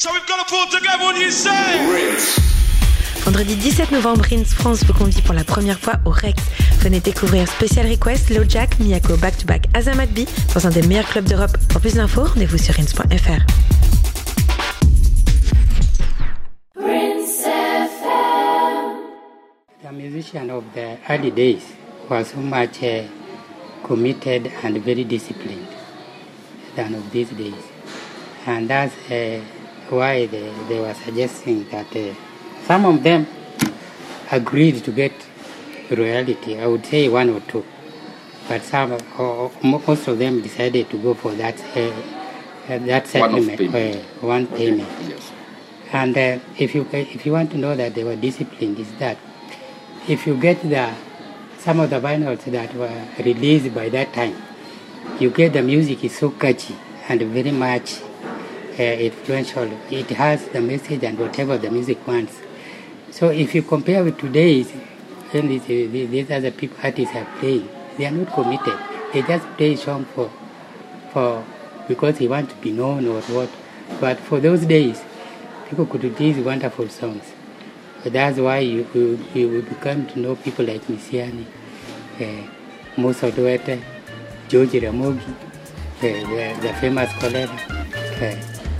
So we've got to pull together what you say. Vendredi 17 novembre, Rins France vous convie pour la première fois au Rex. Venez découvrir Special Request, Jack Miyako Back to Back, Azamat B dans un des meilleurs clubs d'Europe. Pour plus d'infos, rendez-vous sur rins.fr. The musician of the early days was so much uh, committed and very disciplined than of these days. And that's uh, why they, they were suggesting that uh, some of them agreed to get reality. I would say one or two, but some or, most of them decided to go for that uh, uh that settlement, one uh, payment. one payment. Yes. And uh, if you if you want to know that they were disciplined, is that if you get the some of the vinyls that were released by that time, you get the music is so catchy and very much uh, influential. It has the message and whatever the music wants. So if you compare with today's, then these other people artists are playing. They are not committed. They just play song for, for because he want to be known or what. But for those days, people could do these wonderful songs. that's why you, you, you will become to know people like Misiani, uh, Musa Duete, George Ramogi, uh, the, the famous collector. Uh,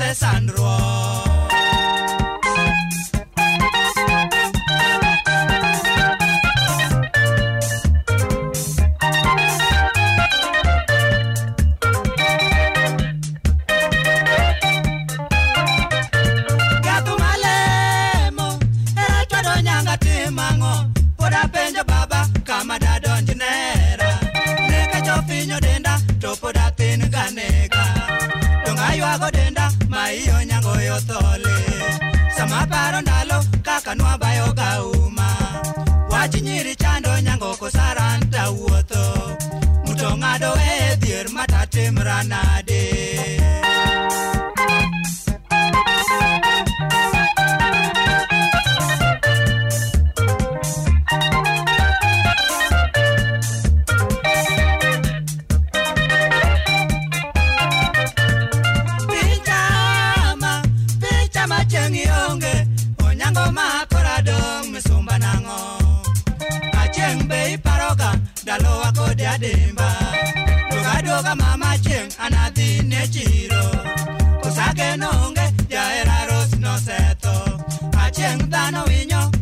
Ese and raw. iyo nyango yo thole sama paro ndalo kaka nwabayo ga uma wach nyiri chando nyango kosaranta wuotho muto ng'ado e dhier matatimranari e chiro osake nonge jaera ros seto. achieng' dhano viño.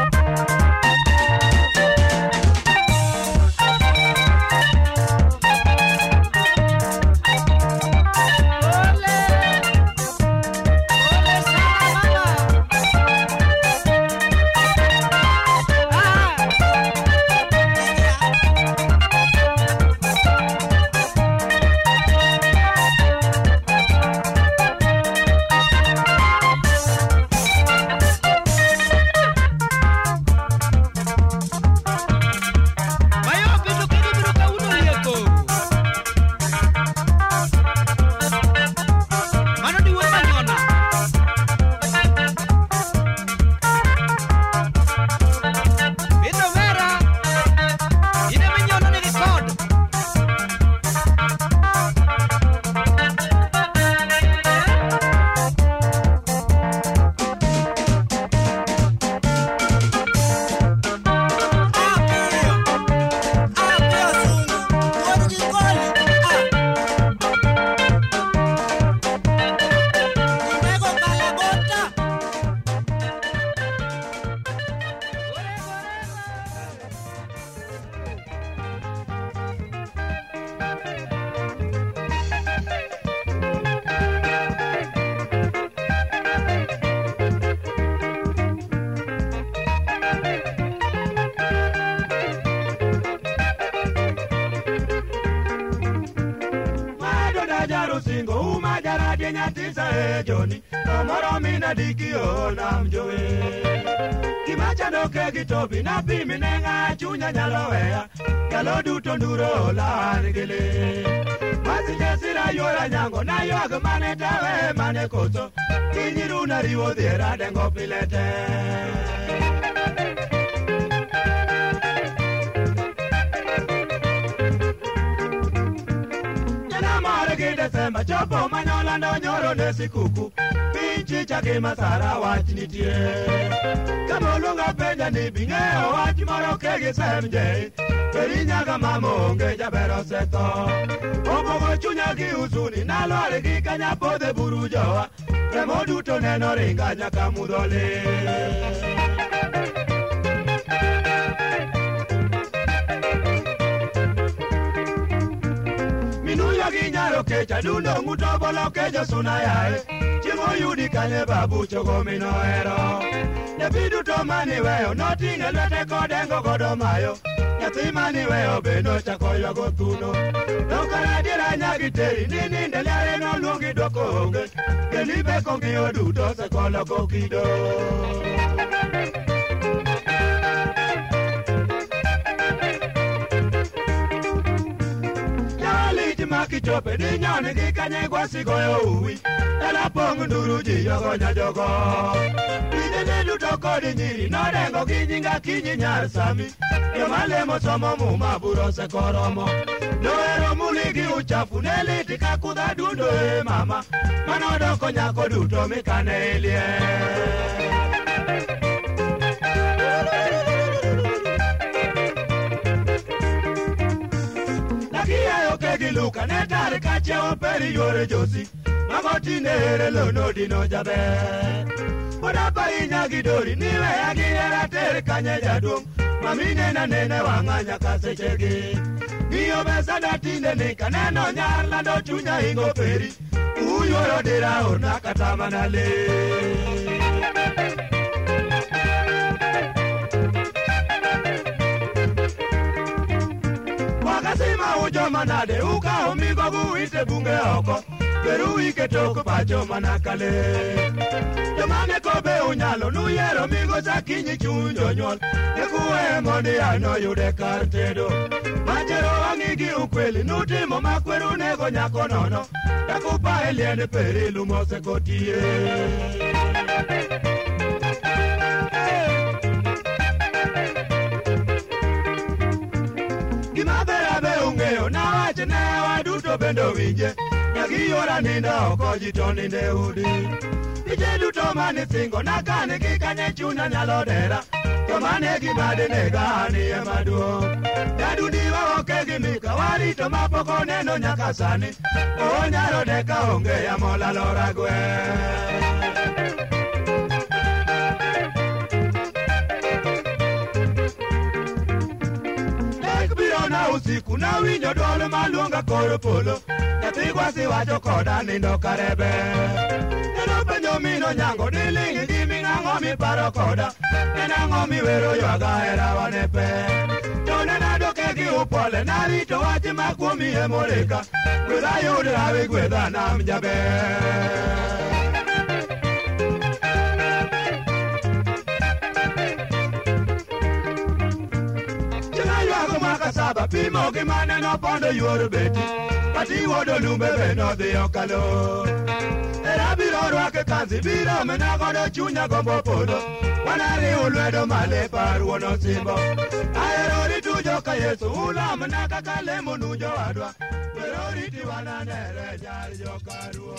choke gi tobi na pimi ne ng'a chunya nyalo weya kalo duto nduro olan gi li masinde sira yuora nyango na yuag mane tawe mane koso kinyiru na riwo dhiera dengo pilete Chopo manyola ndo nyoro ne sikuku chicha gi masara wach nitie kama oluonga penja ni bing'eyo wach moro ke gisemje beri nyaga mamaonge jaber osetho obogo chunya gi usuni nalwar gi kanya podhe burujowa remo duto neno ringa nyaka mudhole minuyo gi nyaro kecha dundo ng'utobolo kejo sunayae oyudi kane babucho gomino ero nyathi duto maniweyo noting'e lwete kodengo godo mayo nyathi maniweyo be nochako ywago thuno nokaradiera nyagiteri ni ninde liare noluongi dwoko onge kenibekogi oduto osekoloko kido ma kichope ni nyon gi kanye gwasi goyo uwi ela pong nduru ji yogo nya jogo pinje ne duto kod nyiri norengo gi nyinga kinyi nyar sami joma lemo somo muma buro sekoromo noero muli gi uchafu ne liti ka kudha dundo e mama manodoko nyako duto mikane e liel kache oper yore josi mago tine ere lo no dino jabe Oda pa inya gidori niwe agiera ter kanya jadum mamine na nene wanganya kasechegi Niyo besa da tinde ni kaneno nyar lando chunya ingo peri Uyo yodira orna katama na leo pacho manade uka omigo buite bunge oko pero wike tok pacho manakale jomane kobe unyalo nuyero migo sakinyi chuny jonyuol nekuwe mondi anoyude kar tedo majero wang'igi ukweli nutimo makweru nego nyako nono dakupa e liend perilumosekotie duto bende winje nagiyora ninda oko ji to ninde udi tije duto mane singo nagane gi kane chuna nyalo dera to mane gimade ne ganie maduong' dadudiwaoke gi mika warito mapok oneno nyaka sani onyalo deka onge yamolalora gweng' usiku nawinjo dwol maluonga kor polo nyathi gwasi wacho koda nindo karebe nyalo penjo mino nyango diling gimi nang'o miparo koda en ang'o miwero ywaga herawa ne pe chonenadoke gi upole narito wach makuomi emoreka gwedha yud awi gwedha nam jaber kasaba pimo gi mane nopondo e yuor beti katiwodo lumbe be nodhiyo kalo era biro rwake kanzi biro menagodo chunya gombo podo wanariw lwedo male parwo nosimbo aeroritujo ka yesu ulamna kaka lemo nujowadwa weroritiwananere jar jokaruo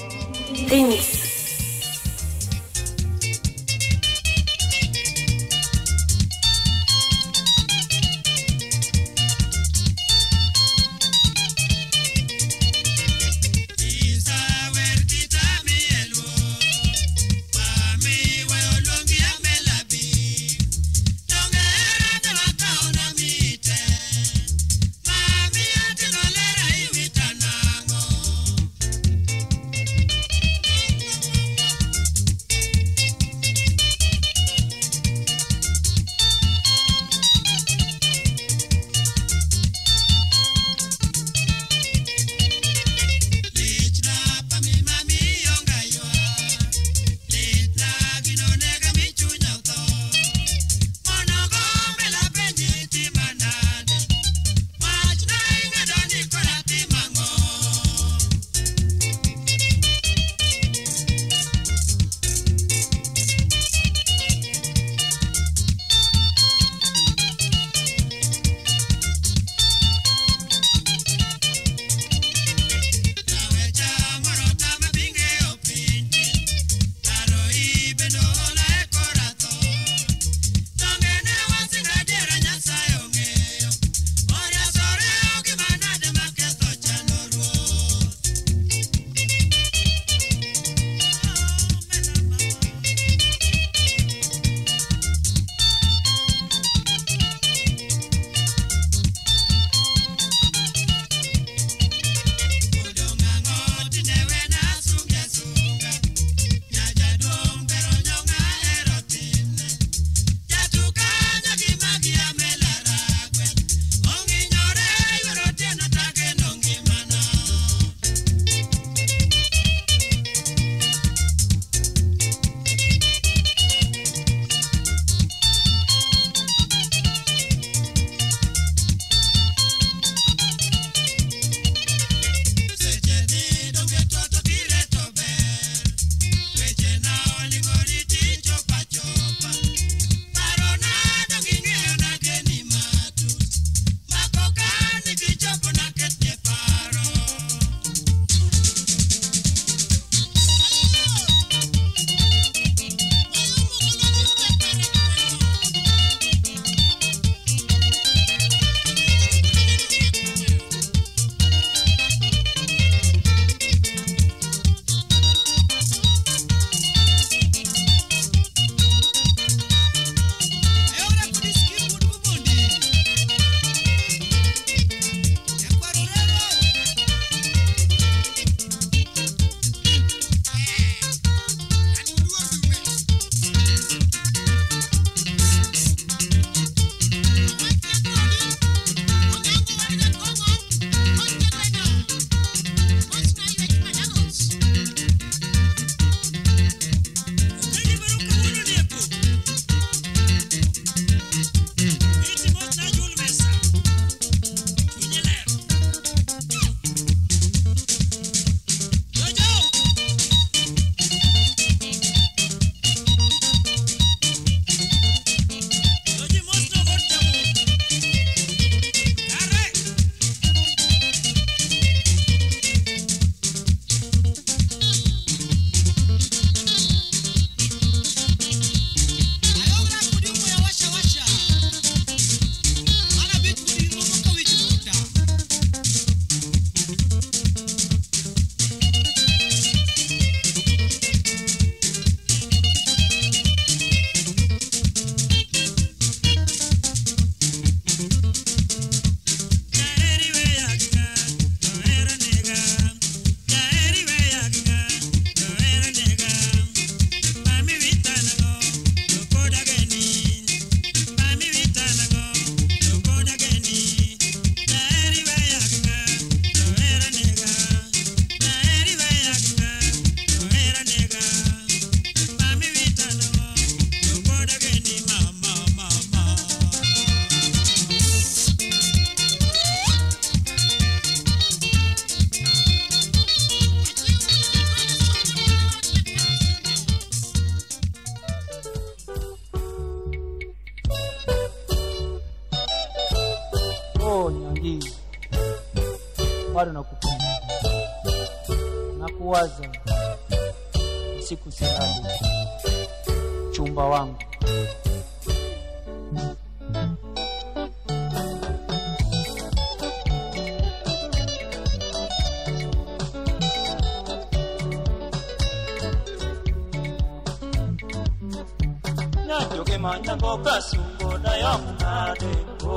najoge manyango kasungo dayo mukadeko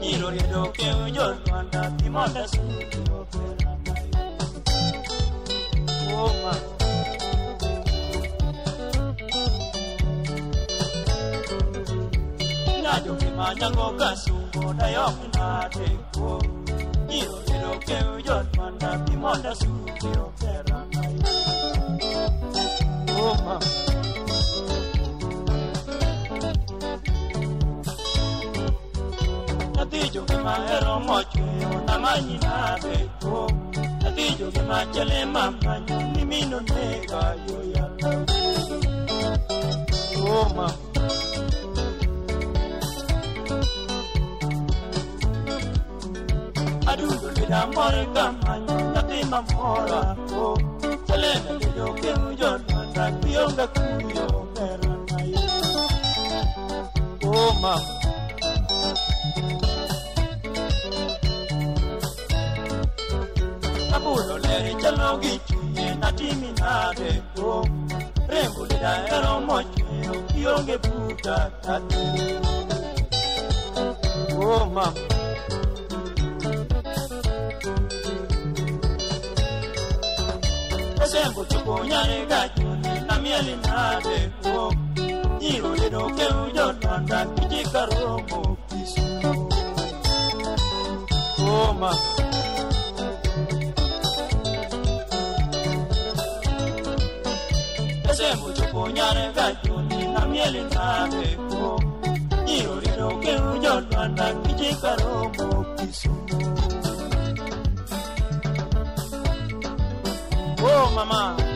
nyiro lyedoke ujo rwanda timole sungiyoperana oma oh, najo kimanyango kasungo dayo mnateko iroleroke ujotmanda kimonda sukiopera nayo oma adhijo gi mahero mochweyo namanyi nade tuo adhijo gi machele mamanyo ni min onega yo yala oma adundo lida mor gamanyo nyathi mamora o selene gijokem jononda kionge kuyo beranayo oma oh, gich nena timi nadeko oh. rembo ni daero mochweyo kionge buta tate oh, mam osembo chokonyane gacho nena mieli nadeko oh. iro nedokeu jonanda kijikaromo kisu oh, mam na miele ke kije karomo Oh mama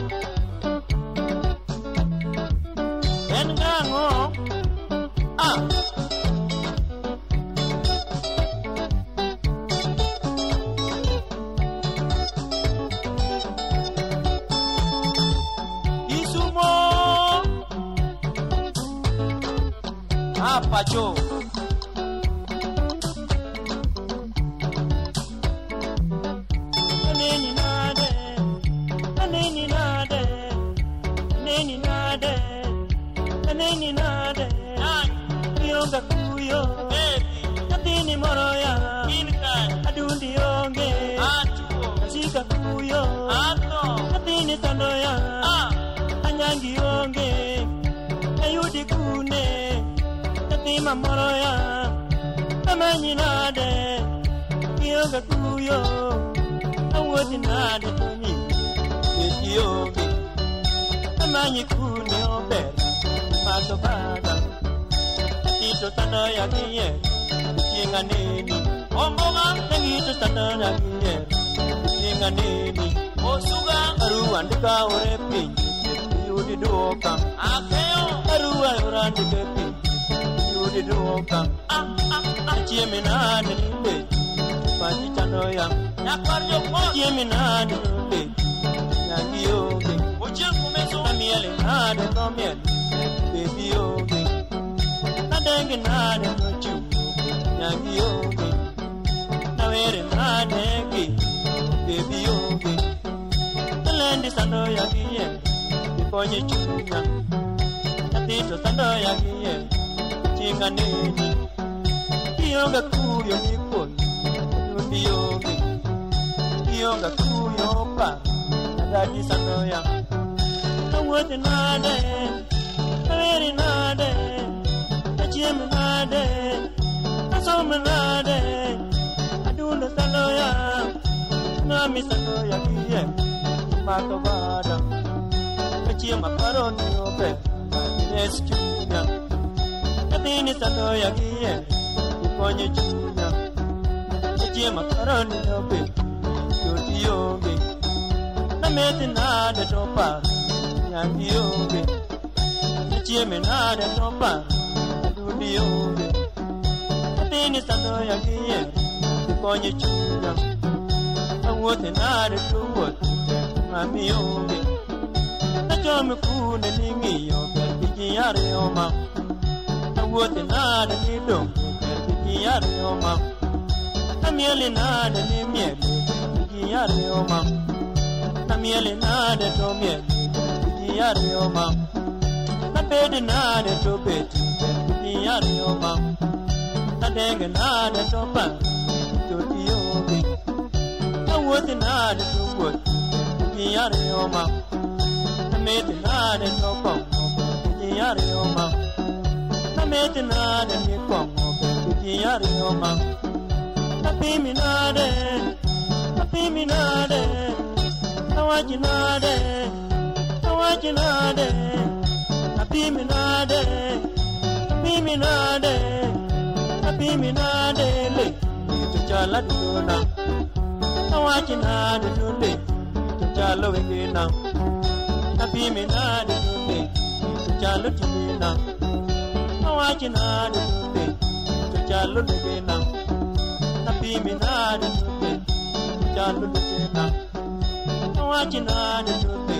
kandi sando yagiye ikonye chinga katito sando yagiye chinga nini kiyonga kuyo niko ndiyonge kiyonga kuyo pa kandi sando ya awoti nade eri nade achiem nade asom nade adundo sando ya nami sando yagiye patobara Kachia makaroni ope Ines chunya Katini sato ya kie Ukonye chunya Kachia makaroni ope Yoti yobe Nameti nade topa Nyangi yobe Kachia menade topa Aduni yobe Katini sato ya kie Ukonye chunya Awothe nade tuwote ng'amiyombe Achome kune ni ng'iyo kerti ji ariyo ma Awuothe nade ni donge kerti ji ariyo ma Namiele nade ni miele kerti ji ariyo ma Namiele nade to miele kerti ji ariyo ma Nabede nade to beti kerti ji ariyo ma Nadenge nade to bang kerti ji ariyo ma Awuothe nade to wuothe Ejiyare oma Namete nare topo Ejiyare oma Namete nare nikomo Ejiyare oma Napimi nare Napimi nare Nawaji nare Nawaji nare Napimi nare Napimi nare Napimi nare Le Ito chala dudona Nawaji nare dudona chalo wena na pi me na de pe chalo ti me na na wa chi na de pe chalo le ke na na me na de pe chalo le ke na na wa chi na de pe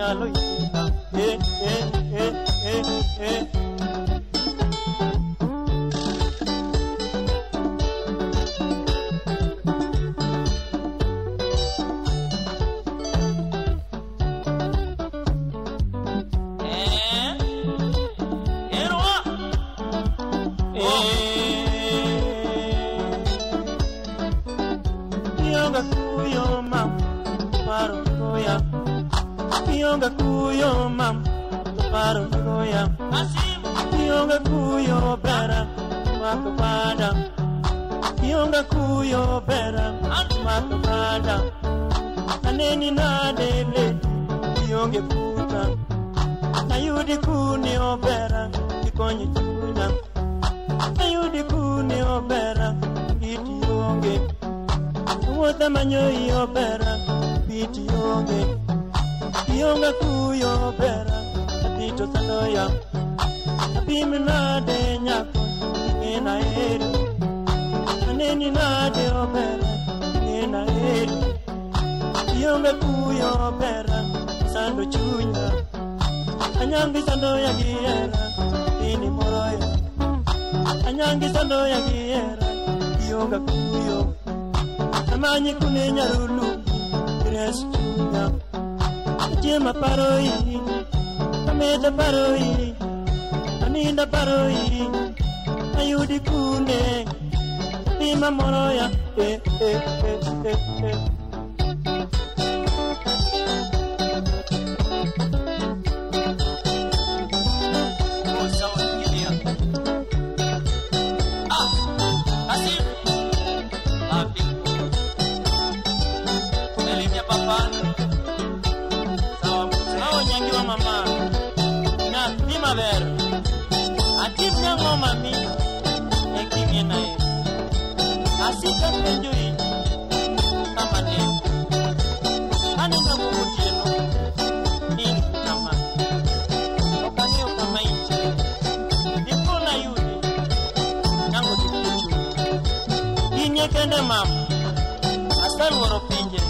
chalo ye na eh eh eh eh eh, eh. ka kuyo Tamanyi kune nyarulu Kres chuga paroi Kameta paroi Aninda paroi Ayudi kune Pima moroya Eh eh eh eh eh Nene mama, aseluoro pinje,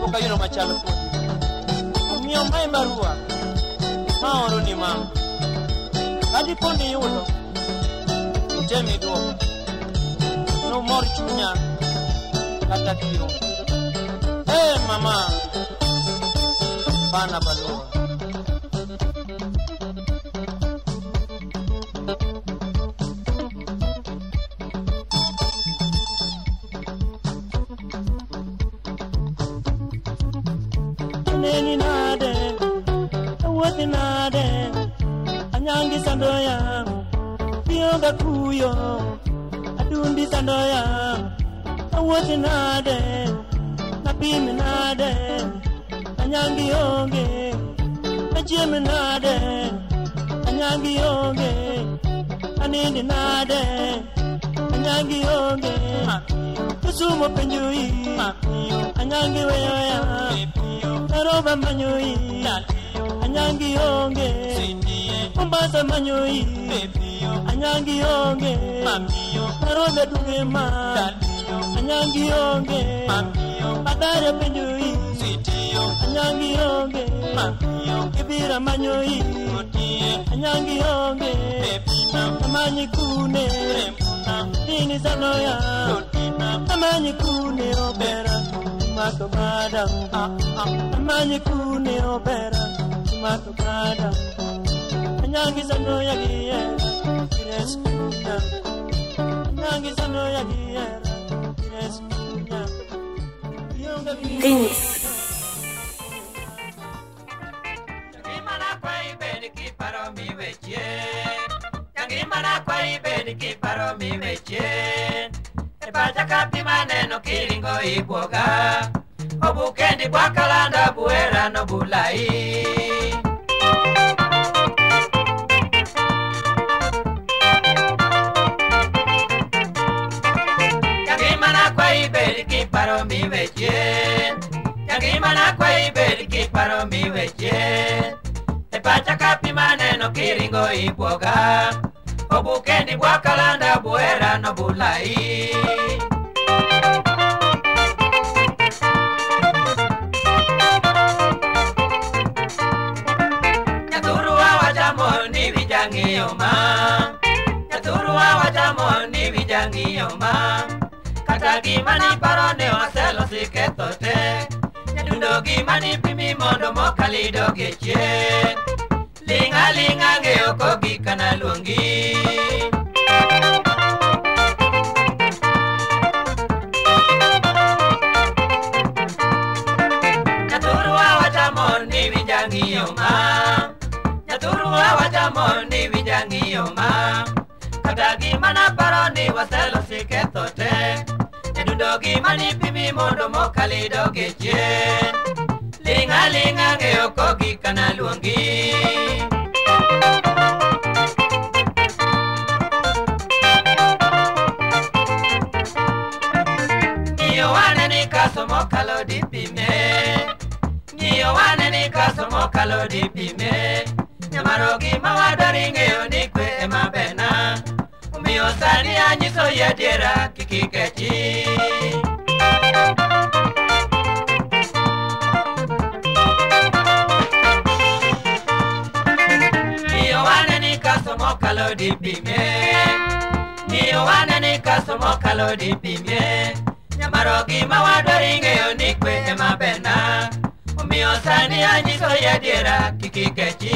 pok ayudo machal kodi. Omiyo mae barua ma oro ni mama. Kadipo ni yudo, item iduoko. Nomor chunya kata kiro. Eh hey, mama, bana barua. nade napim nade anyangi onge achiem nade anyangi onge anindi nade anyangi onge kusumo penjui anyangi weyo ya karoba manyui anyangi onge mombasa manyui anyangi onge karoba duge ma anyangi onge madare penjo i anyangi onge ibira manyo i anyangi onge amanyi kune nini sanoya amanyi kune obera mako bada ah, ah. amanyi kune obera mako bada anyangi sanoya giye Yes, yeah. Anyangi ya giye things. Obukendi bwakalanda buera no bulai paro mi ya bechen, yaki manakwa iberiki paro mi bechen, epacha kapi maneno kiringo ipoga, obukeni bwakalanda buera no bulai. gima ni paro ne waselosi ketho te nyadundo gima ni pimi mondo mokalidogechien ling'a ling'a ng'eyo kogi kana luongi keche linga linga ke okoki kana luangi niyo wane ni kasomo kalo dipime niyo wane ni kasomo kalo dipime nyamarogi mawadari ng'eyo ni kwe mabena omiyo sani anyiso yadiera kikikechi pime ni wana nikasomo kalodi pimie nyamaro gima wadwaro yo ni kwe ema bena omiyo sani anyiso yadiera kik ikechi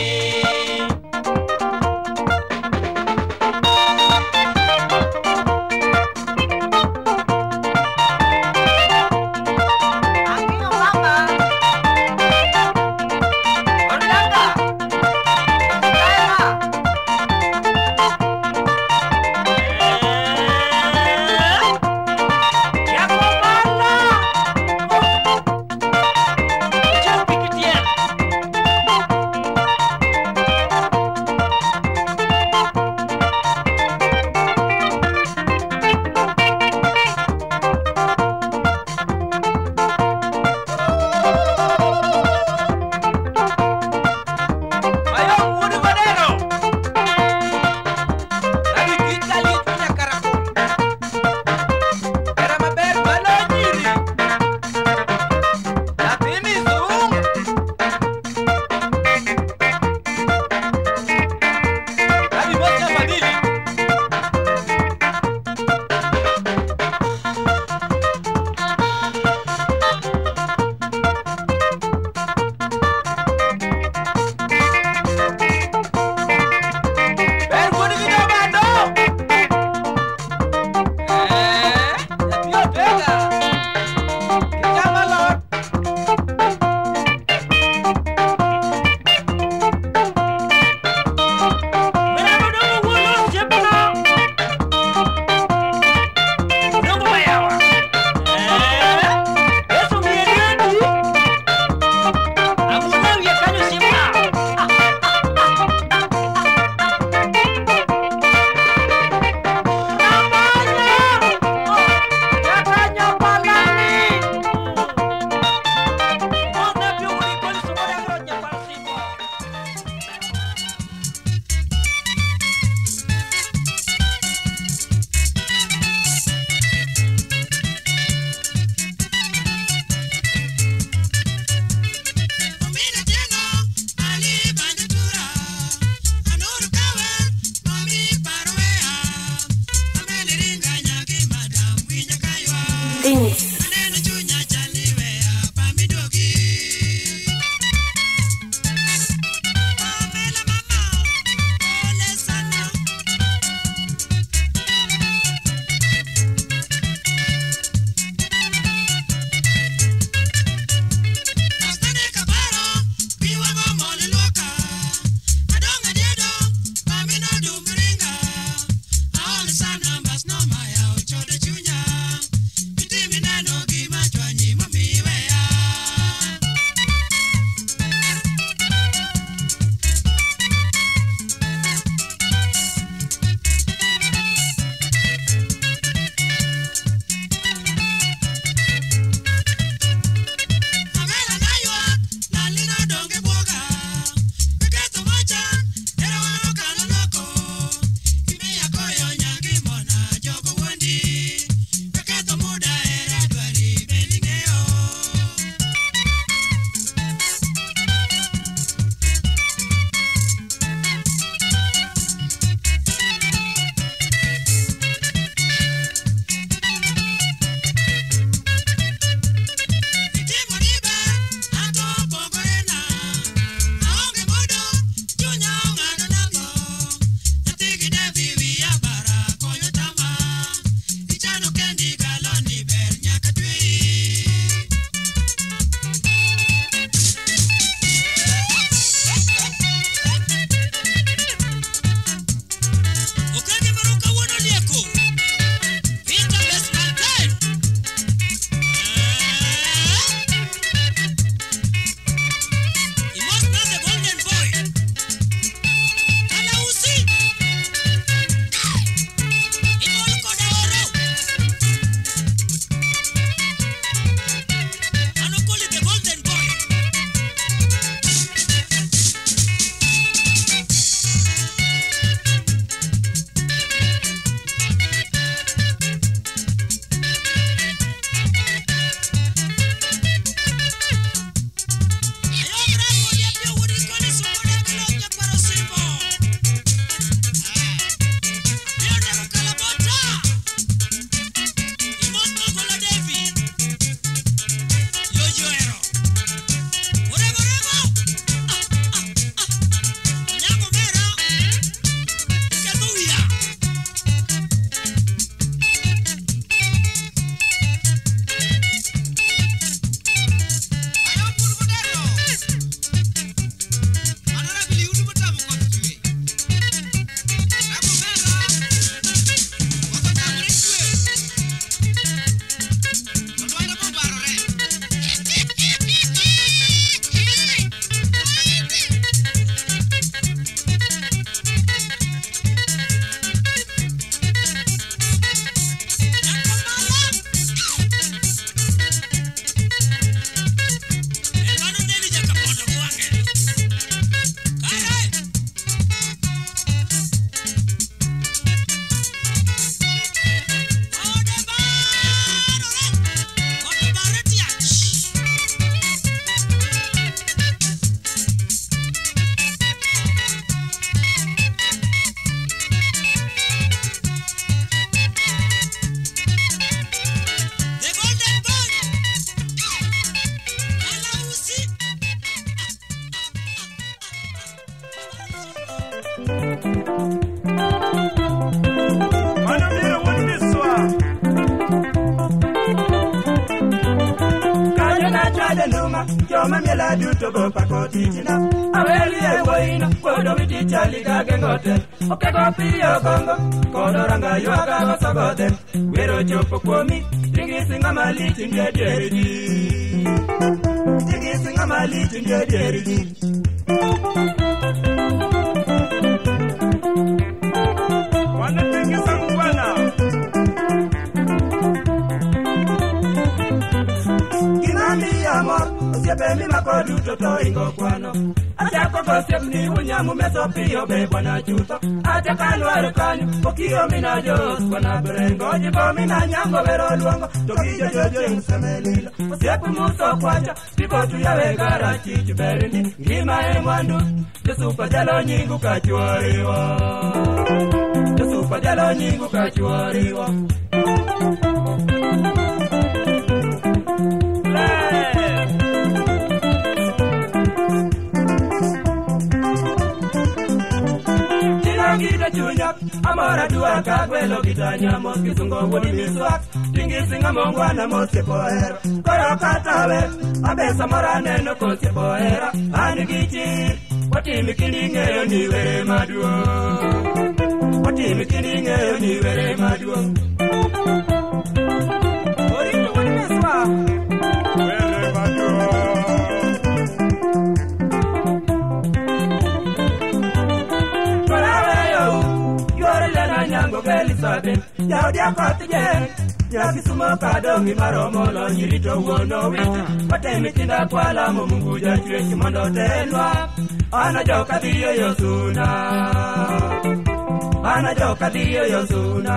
luma joma miela duto bo pako tichna aweliye woina kodo witi chaliga gengote okego piyo kongo kodo ranga ywaga wasogode wero chopo kuomi tingisinga malich ndiedieriji tingisinga malich ndiedieriji osiepe mi mako duto to iko kwano achako go osiep ni wunya mumeso piyo be bwana chutho achako alwar kanyo okiyo mina jos bwana brengo jibo mina nyango bero luongo to gijo jojo nseme lilo osiep muso kwacha pipo tuya wegara chichu berini ngima e mwandu yesu kwa jalo nyingu kachwariwa yesu kwa jalo nyingu kachwariwa Thank you. chunya amora dua ka gwelo gitanya mos kisungo wodi miswak dingisi ngamongwana mos kipoera koro katawe abesa mora neno kos kipoera ani gichir watimi kindi ng'eyo ni were maduong watimi kindi ng'eyo ni were maduong Thank you. kadin jaodi akothjen jakisumo kadongi maromo lonyirito wuono wit matemitinda kwalamo mungu jachwech mondo telwa ana jokadhiyoyosuna ana jokadhiyoyosuna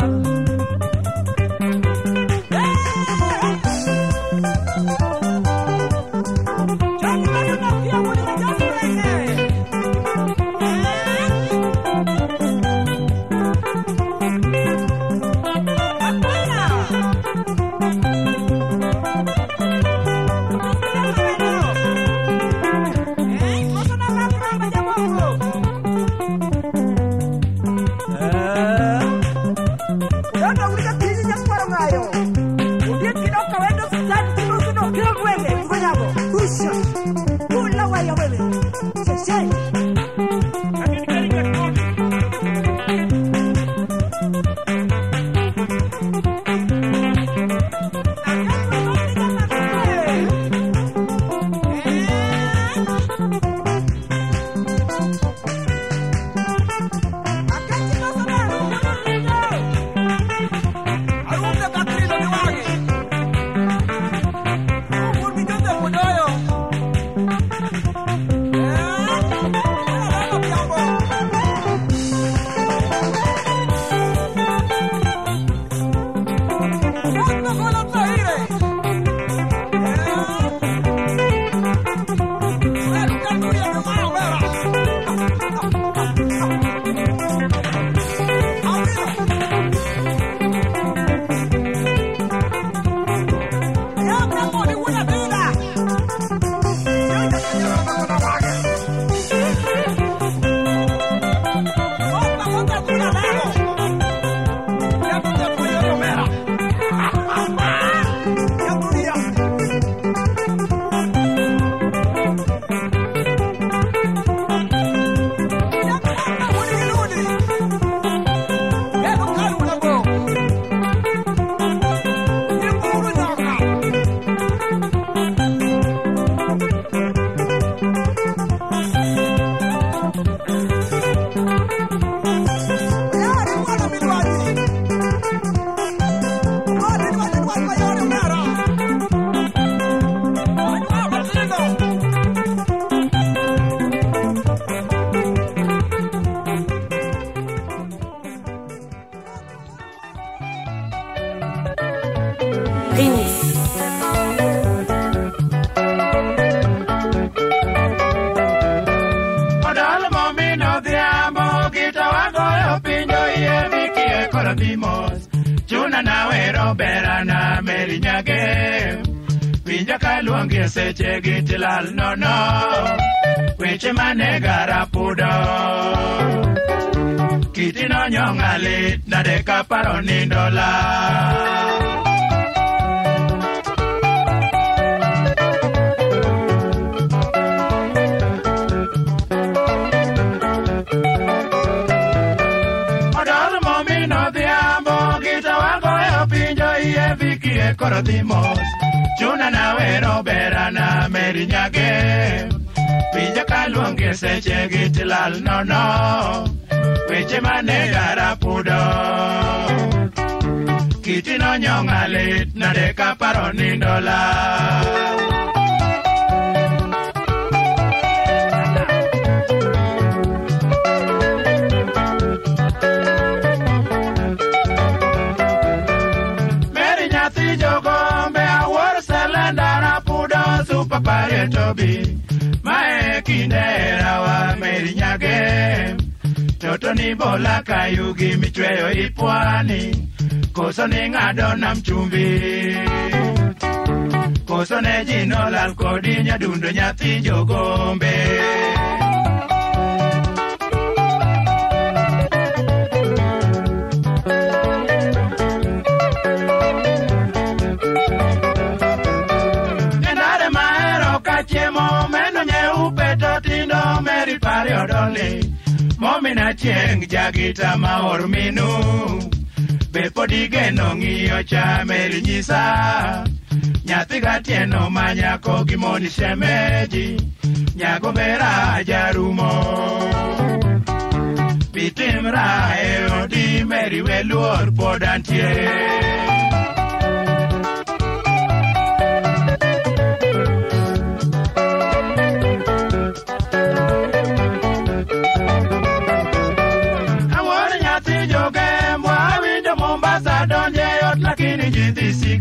mane gara pudo kiti nonyo ng'alit nade kaparo nindola odol momin odhiambo gitawagoyo e pinjo iye vikie koro dhimos chuna nawero berana meri nyagem onge seche gitilal nono weche mane garapudo kitinonyong'alit nade kaparo nindolal Nyeri nyage Toto ni bola kayugi michweyo ipwani Koso ni ng'ado nam chumbi Koso ne jino lal kodi nyadundo nyathi jogombe Koso ne jino lal kodi nyadundo nyathi jogombe ariyo doli momina chieng jagita maor minu be pod igeno ng'iyo cha meri nyisa nyathi gatieno manyako gimoni shemeji nyagobera jarumo bitimra e odi meri weluor pod antie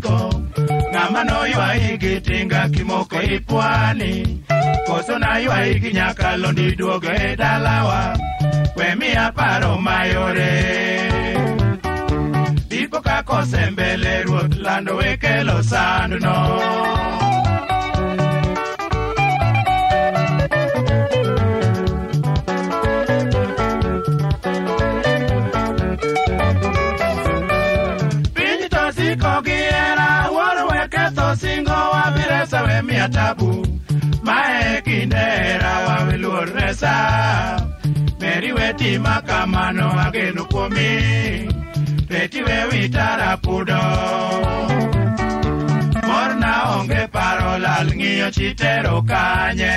iko ng'ama noywayi gi tinga kimoko ipwani koso naywayi gi nyaka londi duogo e dalawa wemiya paro mayore ipo kakosembele ruoth lando wekelo sandno singo wabire sawe miya tabu mae kinde hera wabiluor resa meri weti makamano wageno kuomi beti wewitara pudo morna onge paro lal ng'iyo chitero kanye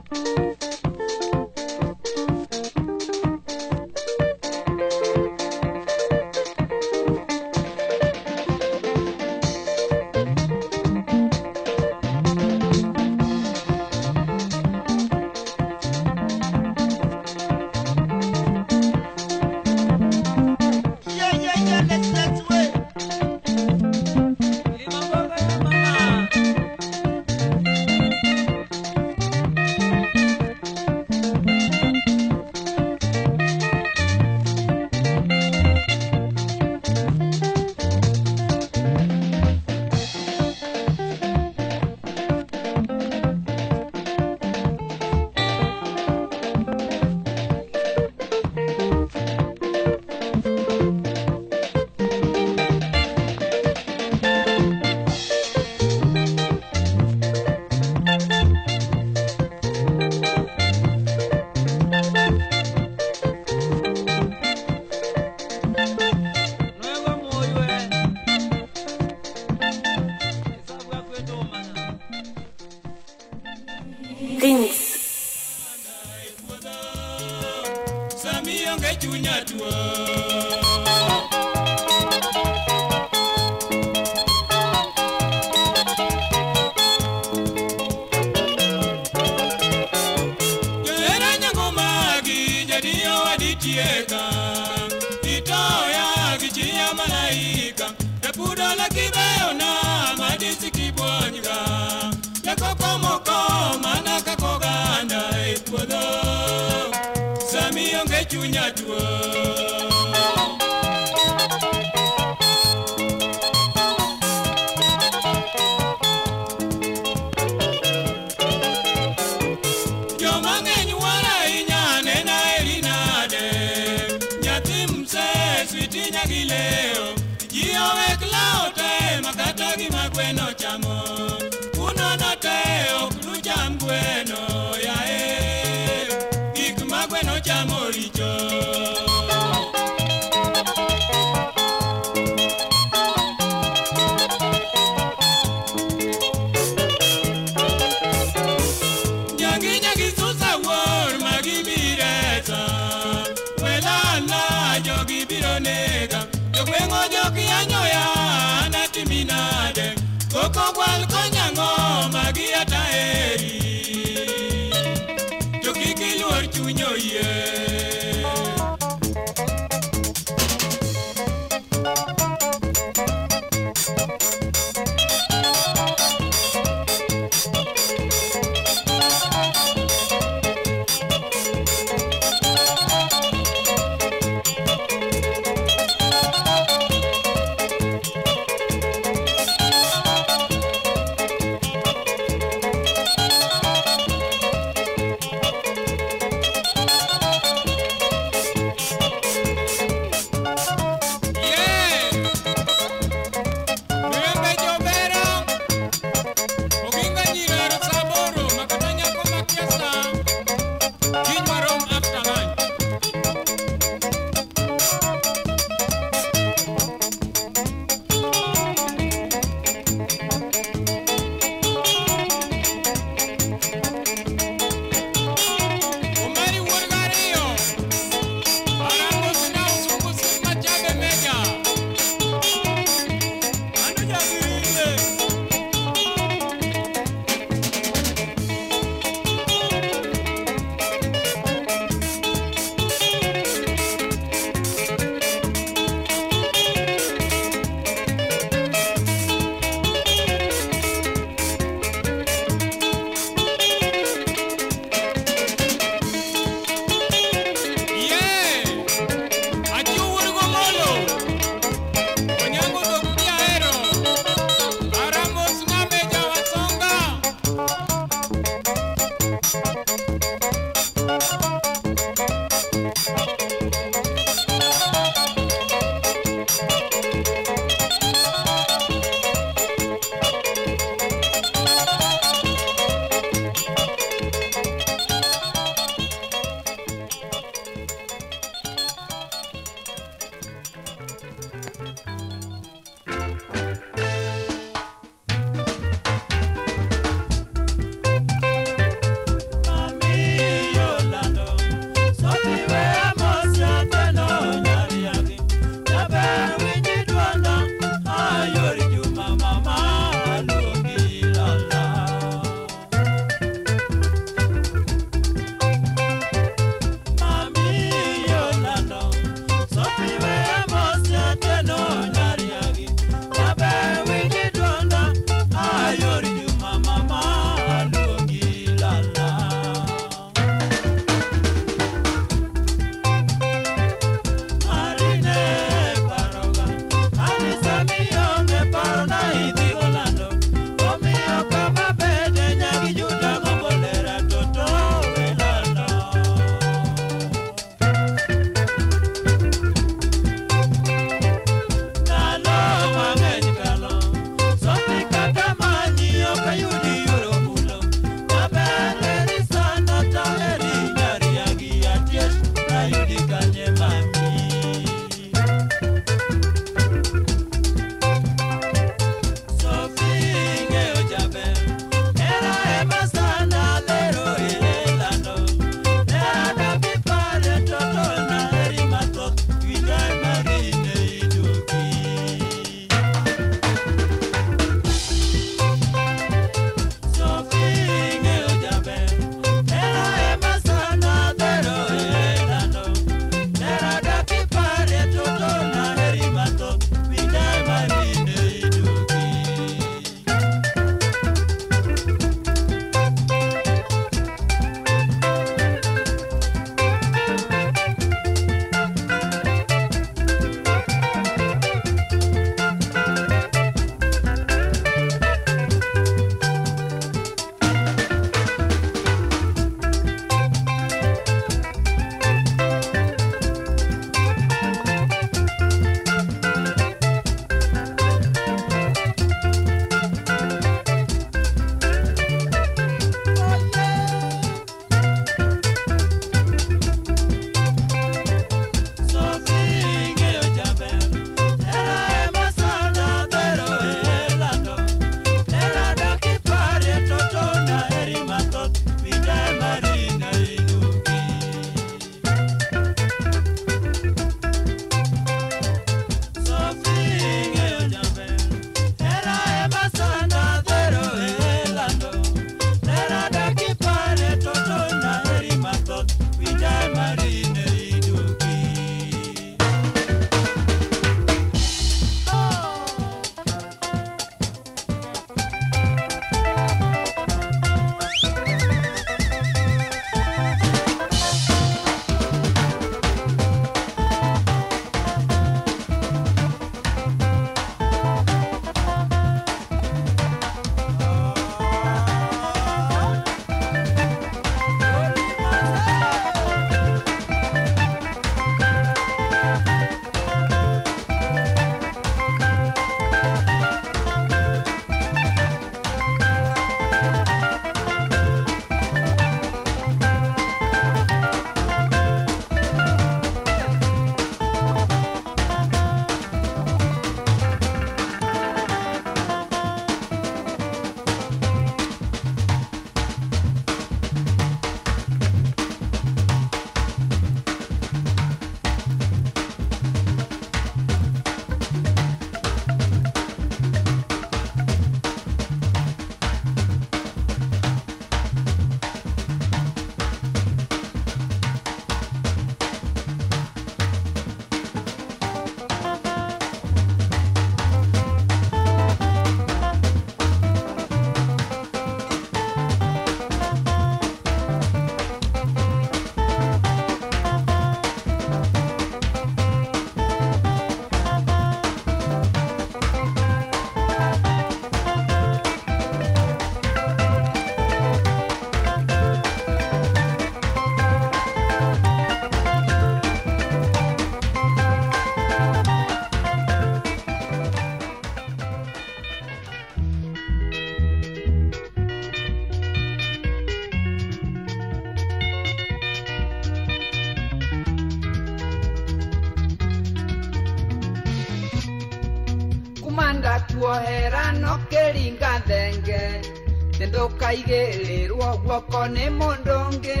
ndaigerirwo guoko nä må ndå ngä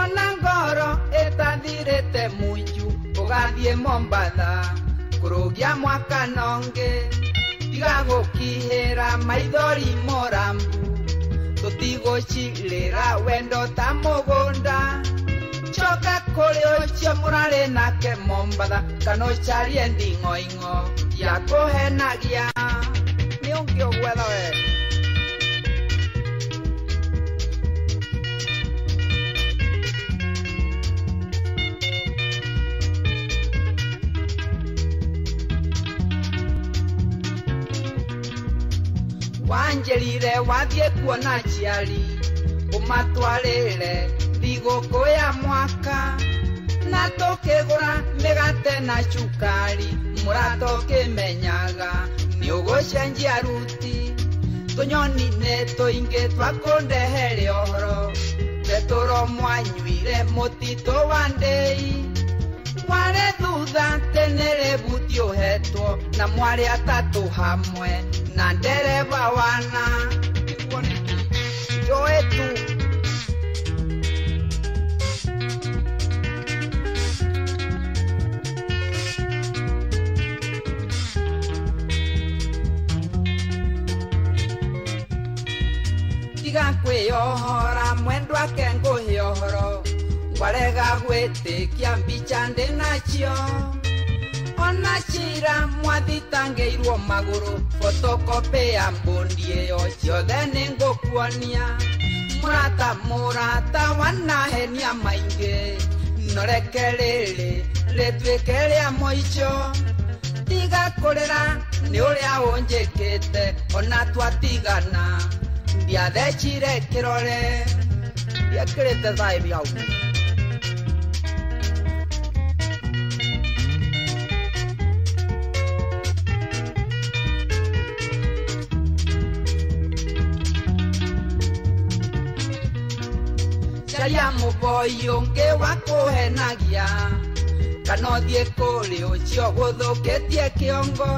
ona ngoro ĩtathirä te munju ũgathiĩ mombatha kũrũgia mwaka nongĩ tiga gũkihĩra maithori morambu tũtigũcirĩra wendo ta mũgũnda coka kũrĩ ũcio mũrarĩ nake mombatha kana ũcarie nding'oing'o ya kũhenagia kuona ciari umatwarire thigũkũ ya mwaka na tũkĩgũra mĩgate na cukari mũrata ũkĩmenyaga nĩ ũgũcenjia ruti tũnyoni nĩ tũingĩ twakũndehera ũhoro tetũro mwanyuire mũtitũ wa ndĩi mwarĩ thutha tene buti ũhetwo na mwarĩ atatũ hamwe na ndereba wana kwarega gwĩtĩkia mbica ndĩ nacio ona cira mwathitangĩirwo magũrũ fotokope ya mbũndi ĩyo ciothe nĩ ngũkuonia mũrata mũrata wanahenia maingĩ noreke rĩrĩ rĩtuĩke rĩa mũico tiga kũrĩra nĩ ũrĩa ũnjĩkĩte ona twatigana ndiathecire kĩrore ndiekĩrĩte thaĩri hau ũcio ũngĩ wa kũhenagia kana ũthiĩ kũrĩ ũcio gũthũkĩtie kĩongo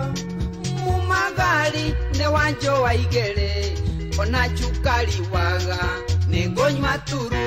mumagari nĩ wa njũa igĩrĩ ona cukari waga nĩ ngũnyua turu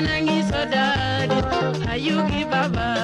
nanangi you ayugi baba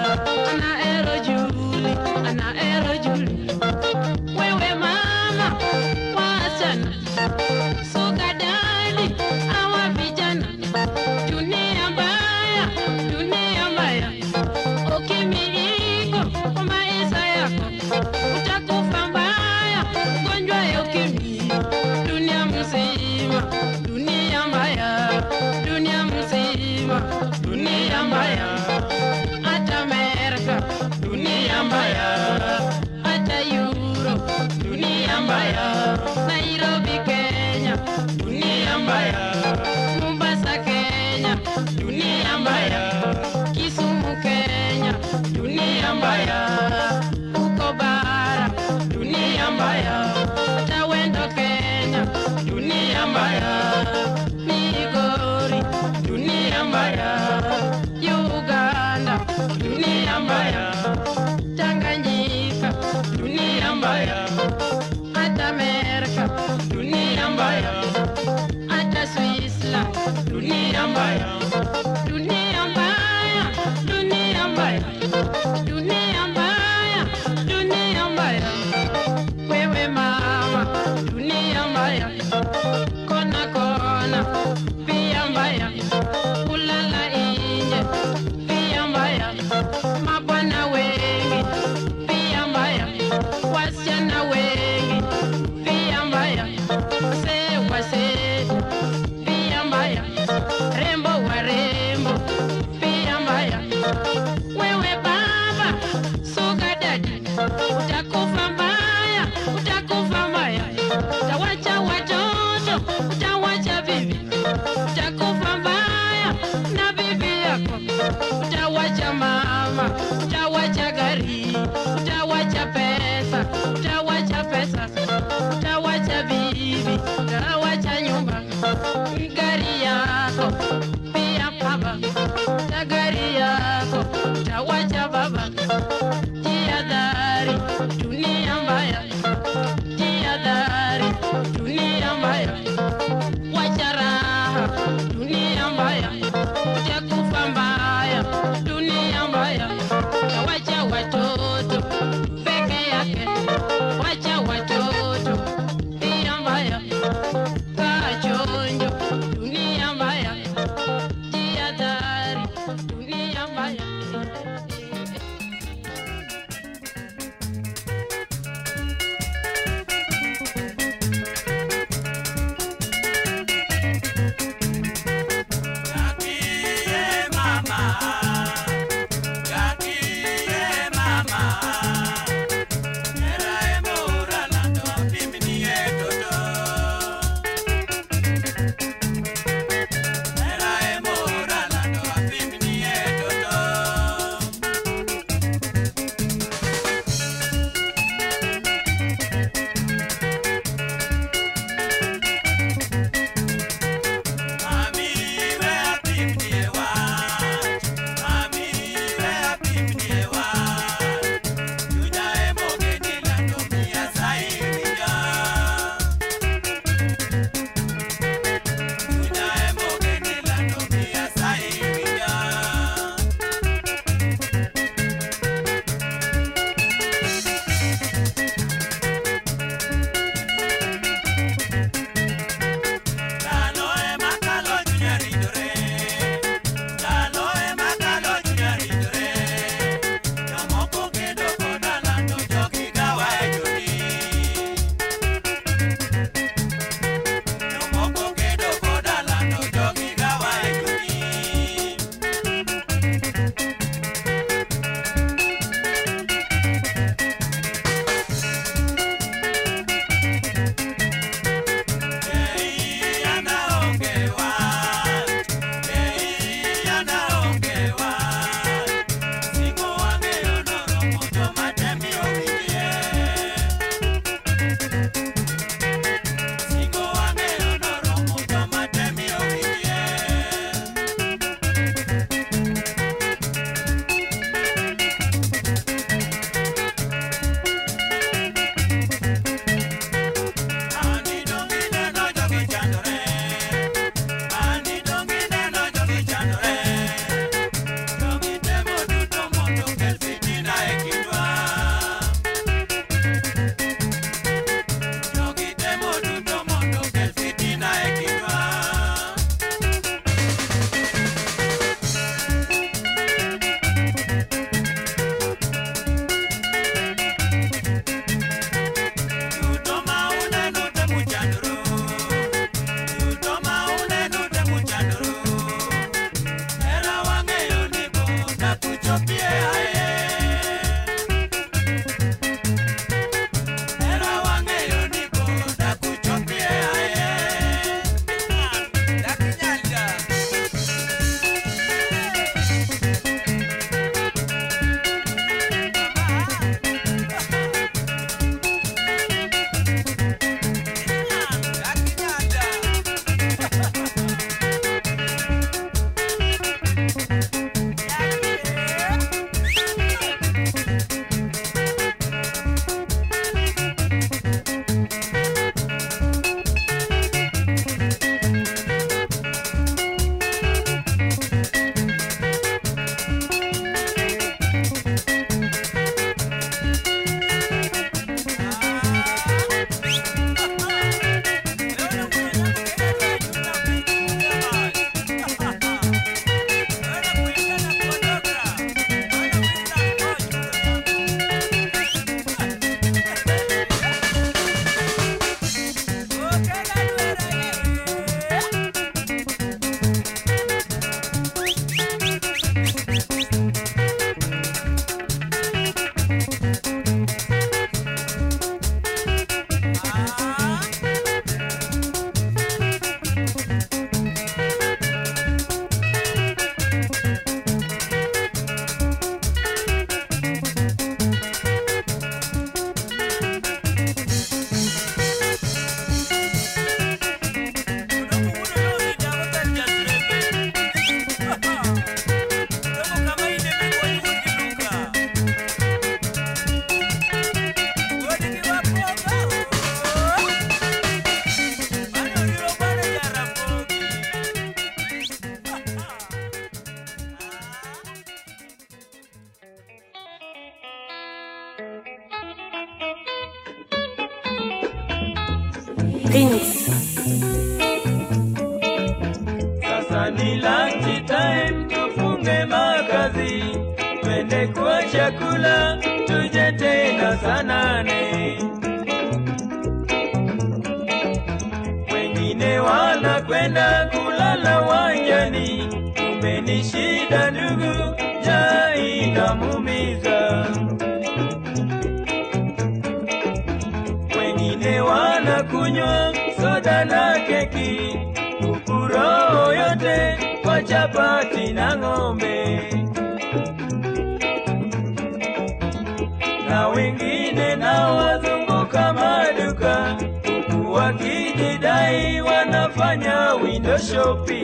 be.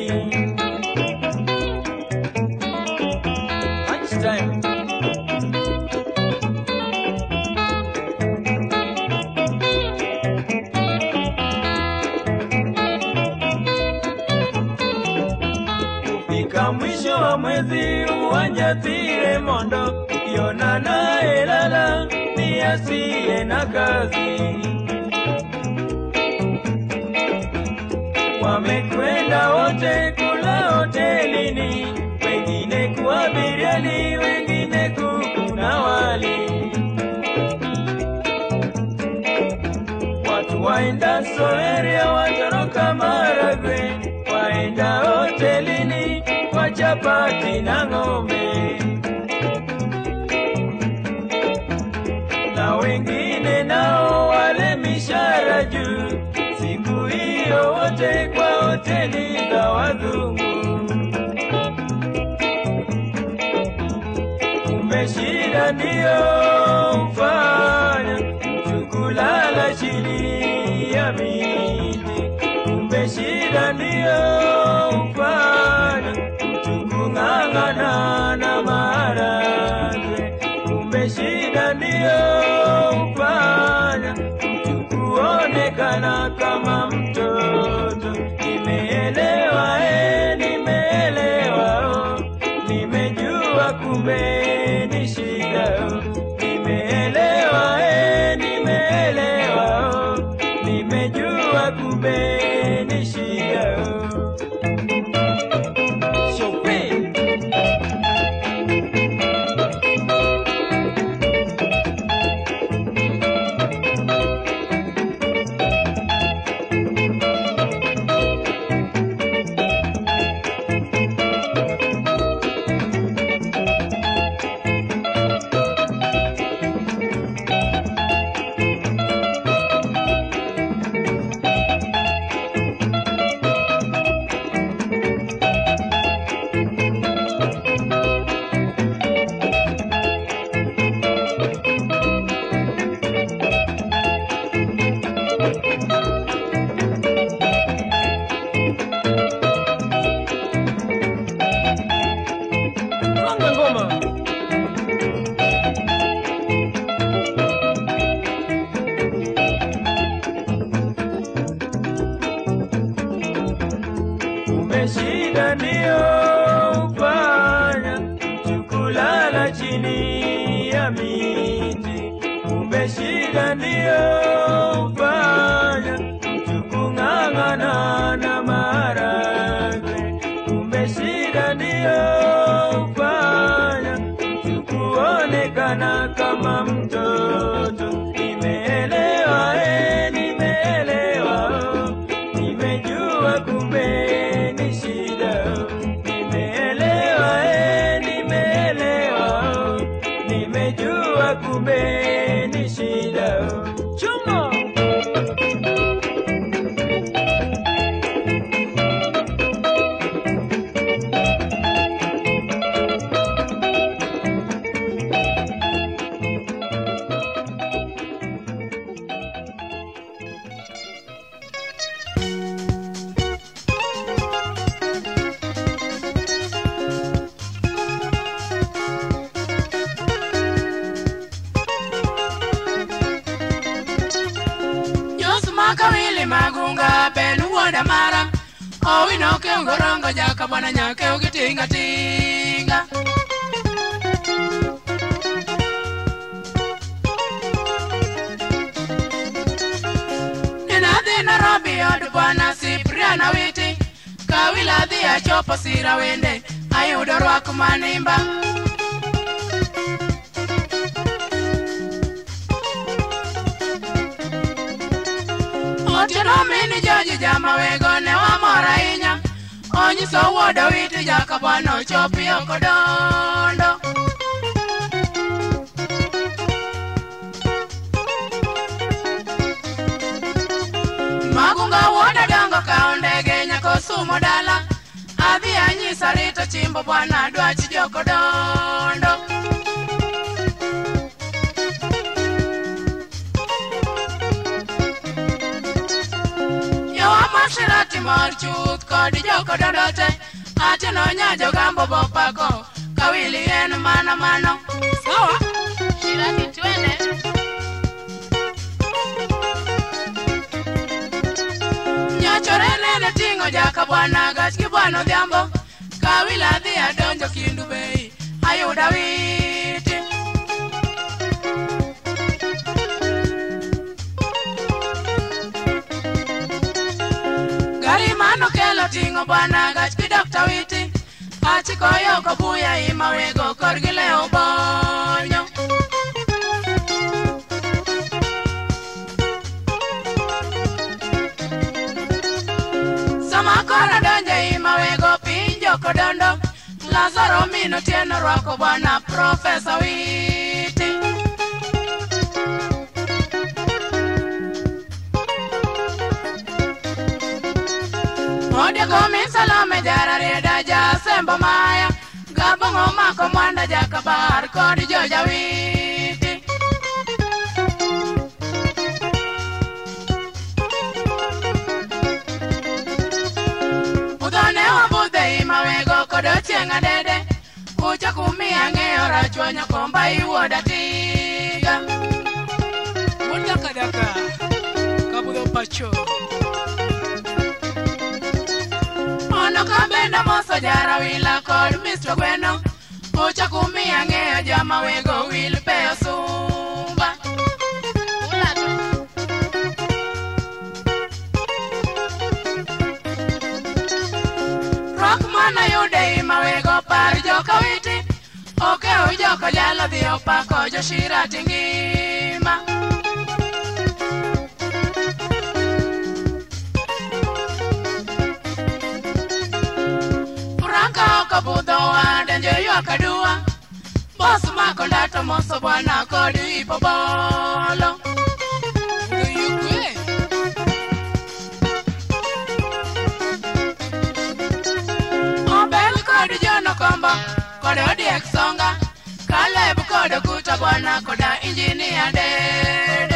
acabar con yo ya vi. chieng' adede kucha kumiya ng'eyo rachwanya komba iwuoda tiga udakadaka kabudho pacho ono kabenda moso jarawila kod mistr gweno ochako miya ng'eyo jama wego wil peyo sumba rwak manayude ima wego par joka witi jalo dhi opako joshira tingii budho wade njo ywak aduwa bos mako ndato moso bwana kod ipobolo obel kod jonokombo kod odiek songa kaleb kod kucha bwana koda injiniadel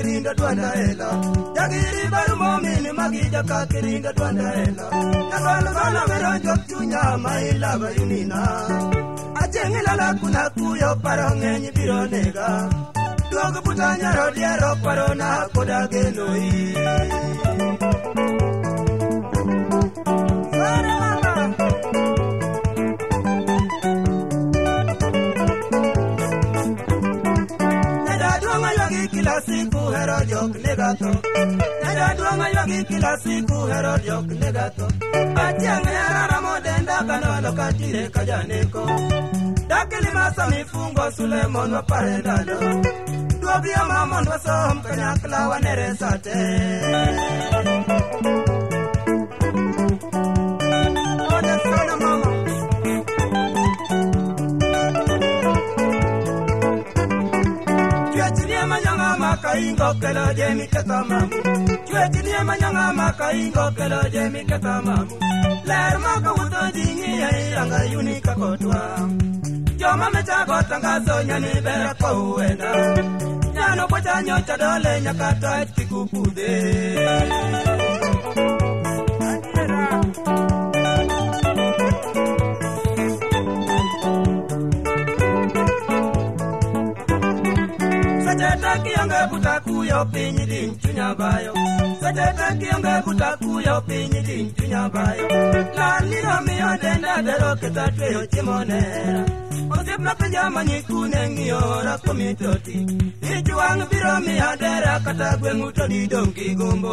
kirinda dwanda elo jagiri baru momin magi jaka kirinda dwanda elo nagol gona mero jok chunya ma ilaba yunina ah. ajeng lala kuna kuyo paro ngeny biro nega duog buta nyaro diero paro na poda genoi katire kajaneko dakili masa mifungo sulemon wapare ndalo duobioma mondo wasom kanyakla waneresate Chuechi nie manyanga maka ingo kelo jemi keto mamu Chuechi nie manyanga maka ingo kelo jemi keto mamu ler makawuotho ji ng'iyo iyanga yuni kakotwa joma mechako tangazo nyani ber kouwena nyano pochanyocha dole nyaka toech kikupudhe seche takiyanga butakuyo piny din chunya bayo tete kiombe kutakuyo piny ting chunyabayo lal nino miyo denda bero keta tweyo chimonera osiepna penja manyikune ng'iyo rakomitoti ijwang' biro miya dera kata gweng'u to didong' kigombo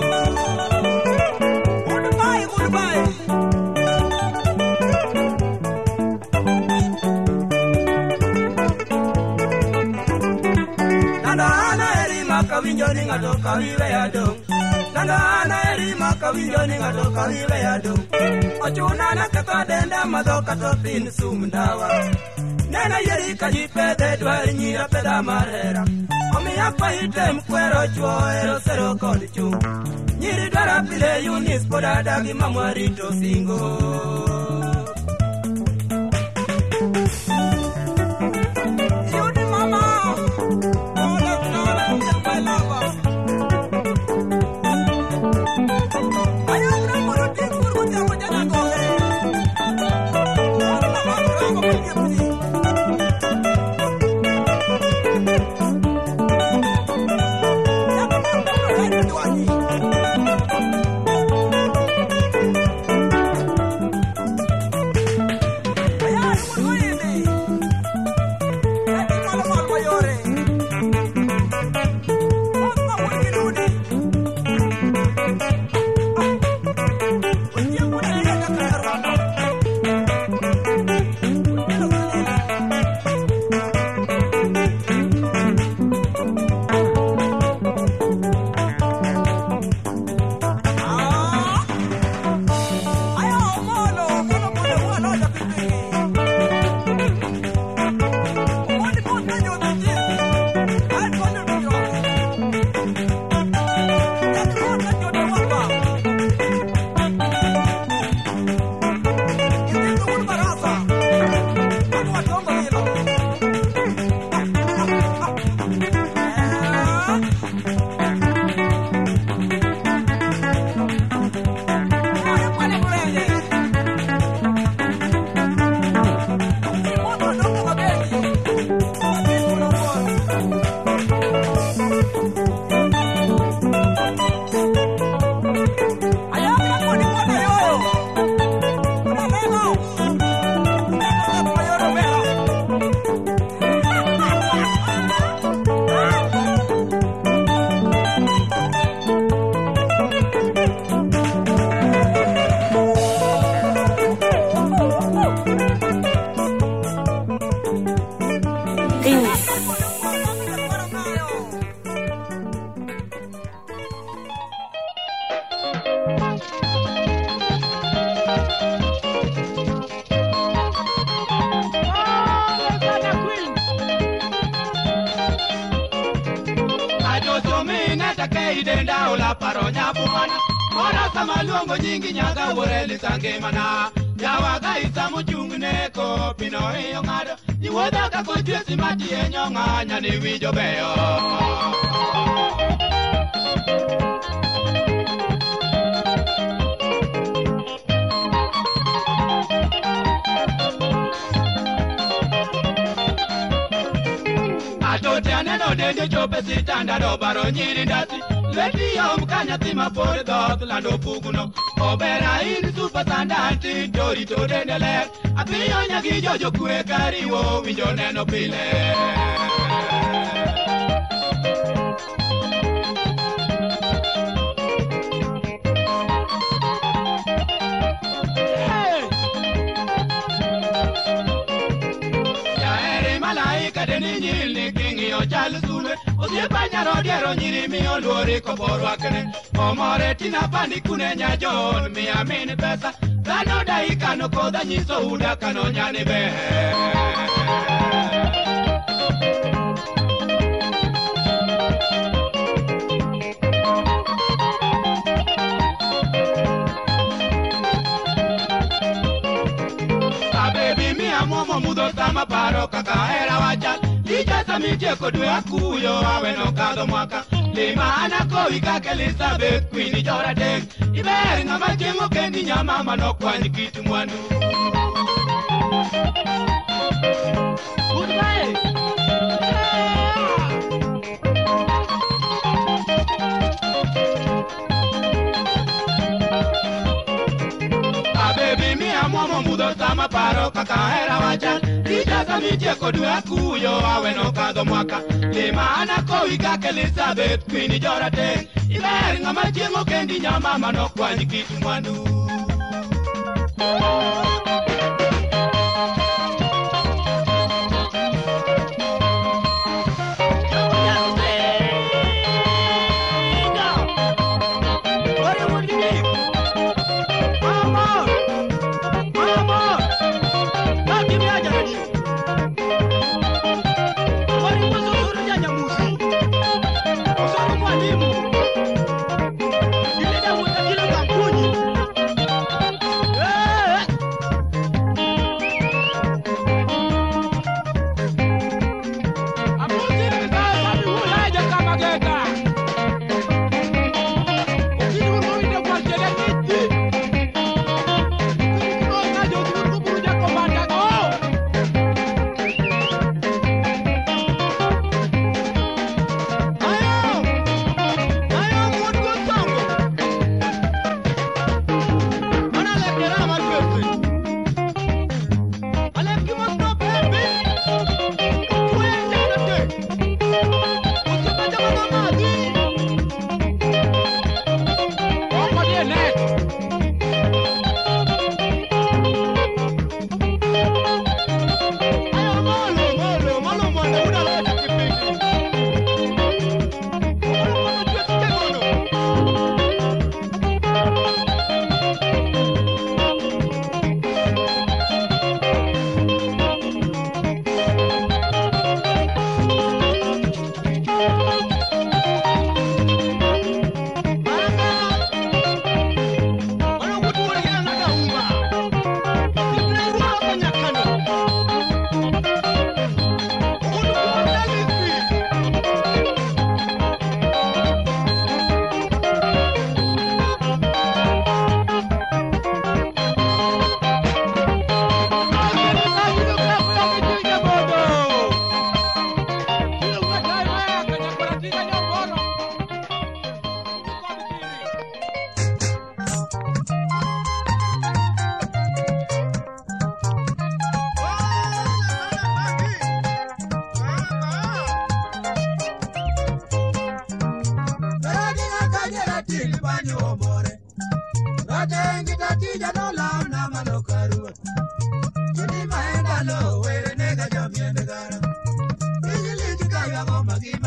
Goodbye. Goodbye. nana erima kawinjo ni ng'ato kaiweyado ochunana kaka dende madho kata pin sum ndawa nena yeri kaji pedhe dwar nyira pedha marhera omiya kwai tem kwero chwo ero sero kod chung nyiri dwara pile yunis pod adagi mamwarito singo winjo jokwe kariwo winjo neno pile Hey! kade ni nyilni king'iyo chal sulwe osiepanyaro diero nyiri miyo luori koborwakne omore tinapani kune nyajon miamin pesa dhano daikano kodha nyiso udakano nyani ber sama paro kaka hera wacha licha sami tieko dwe akuyo awe nokadho mwaka limana kowi kake elizabeth queen joradek iber ng'ama chieng' okendi nyamama nokwany kit mwanu Abebi mi amo mo mudo sama paro kaka era wajan Kaka mitieko dwe kuyo aweno kadho mwaka Limana kowiga kelizabeth kwin jorateng Iber ng'ama chieng'o kendi nyamama nokwany kit mwandu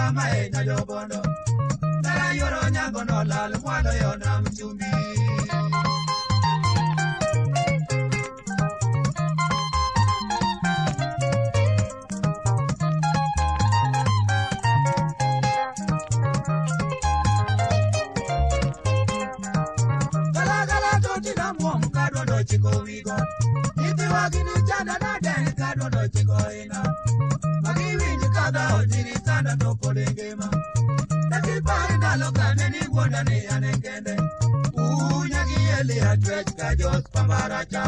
kama enya yobondo Tara yoro nyango no lal mwalo yona mchumbi Chico, we go. ne ane kende. Unyagi ele atwech kajos pambaracha.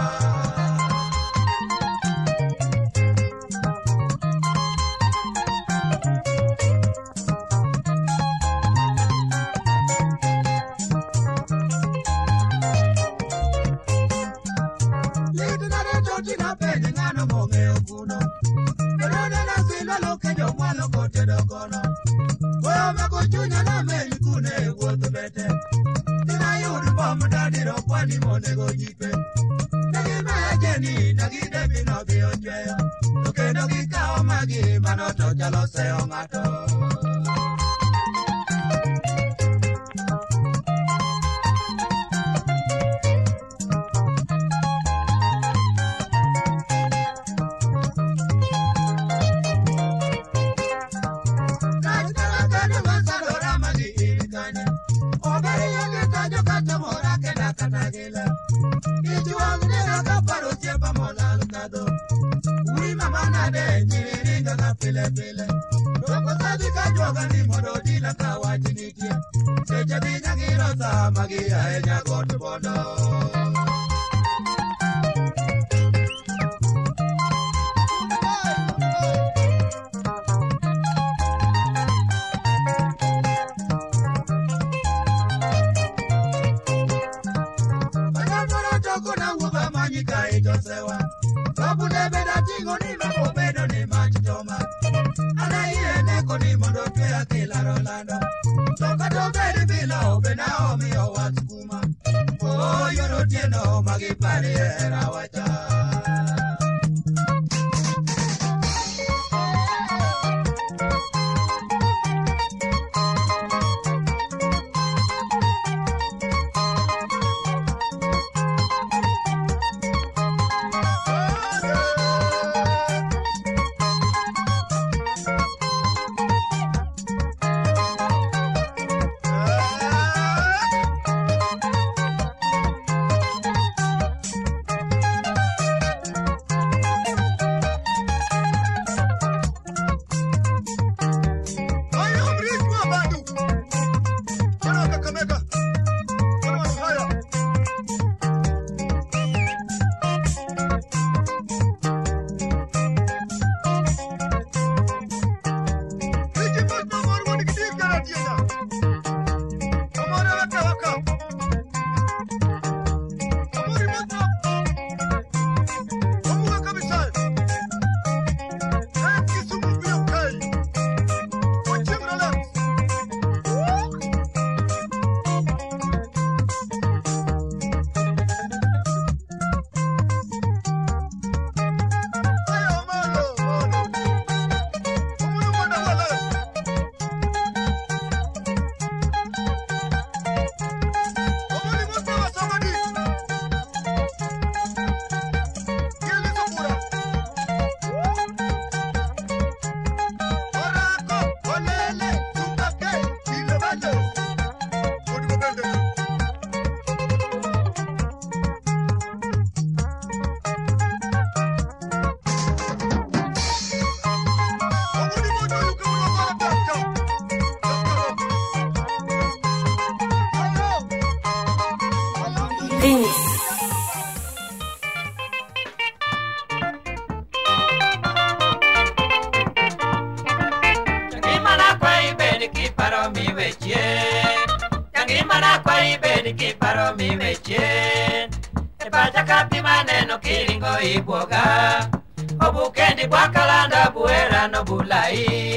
Hey.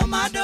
On my dọ́.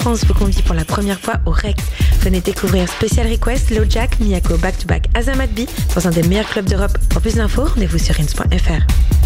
France vous convie pour la première fois au Rex. Venez découvrir Special Request, Low Jack, Miyako, Back to Back, Azamat B dans un des meilleurs clubs d'Europe. Pour plus d'infos, rendez-vous sur ins.fr.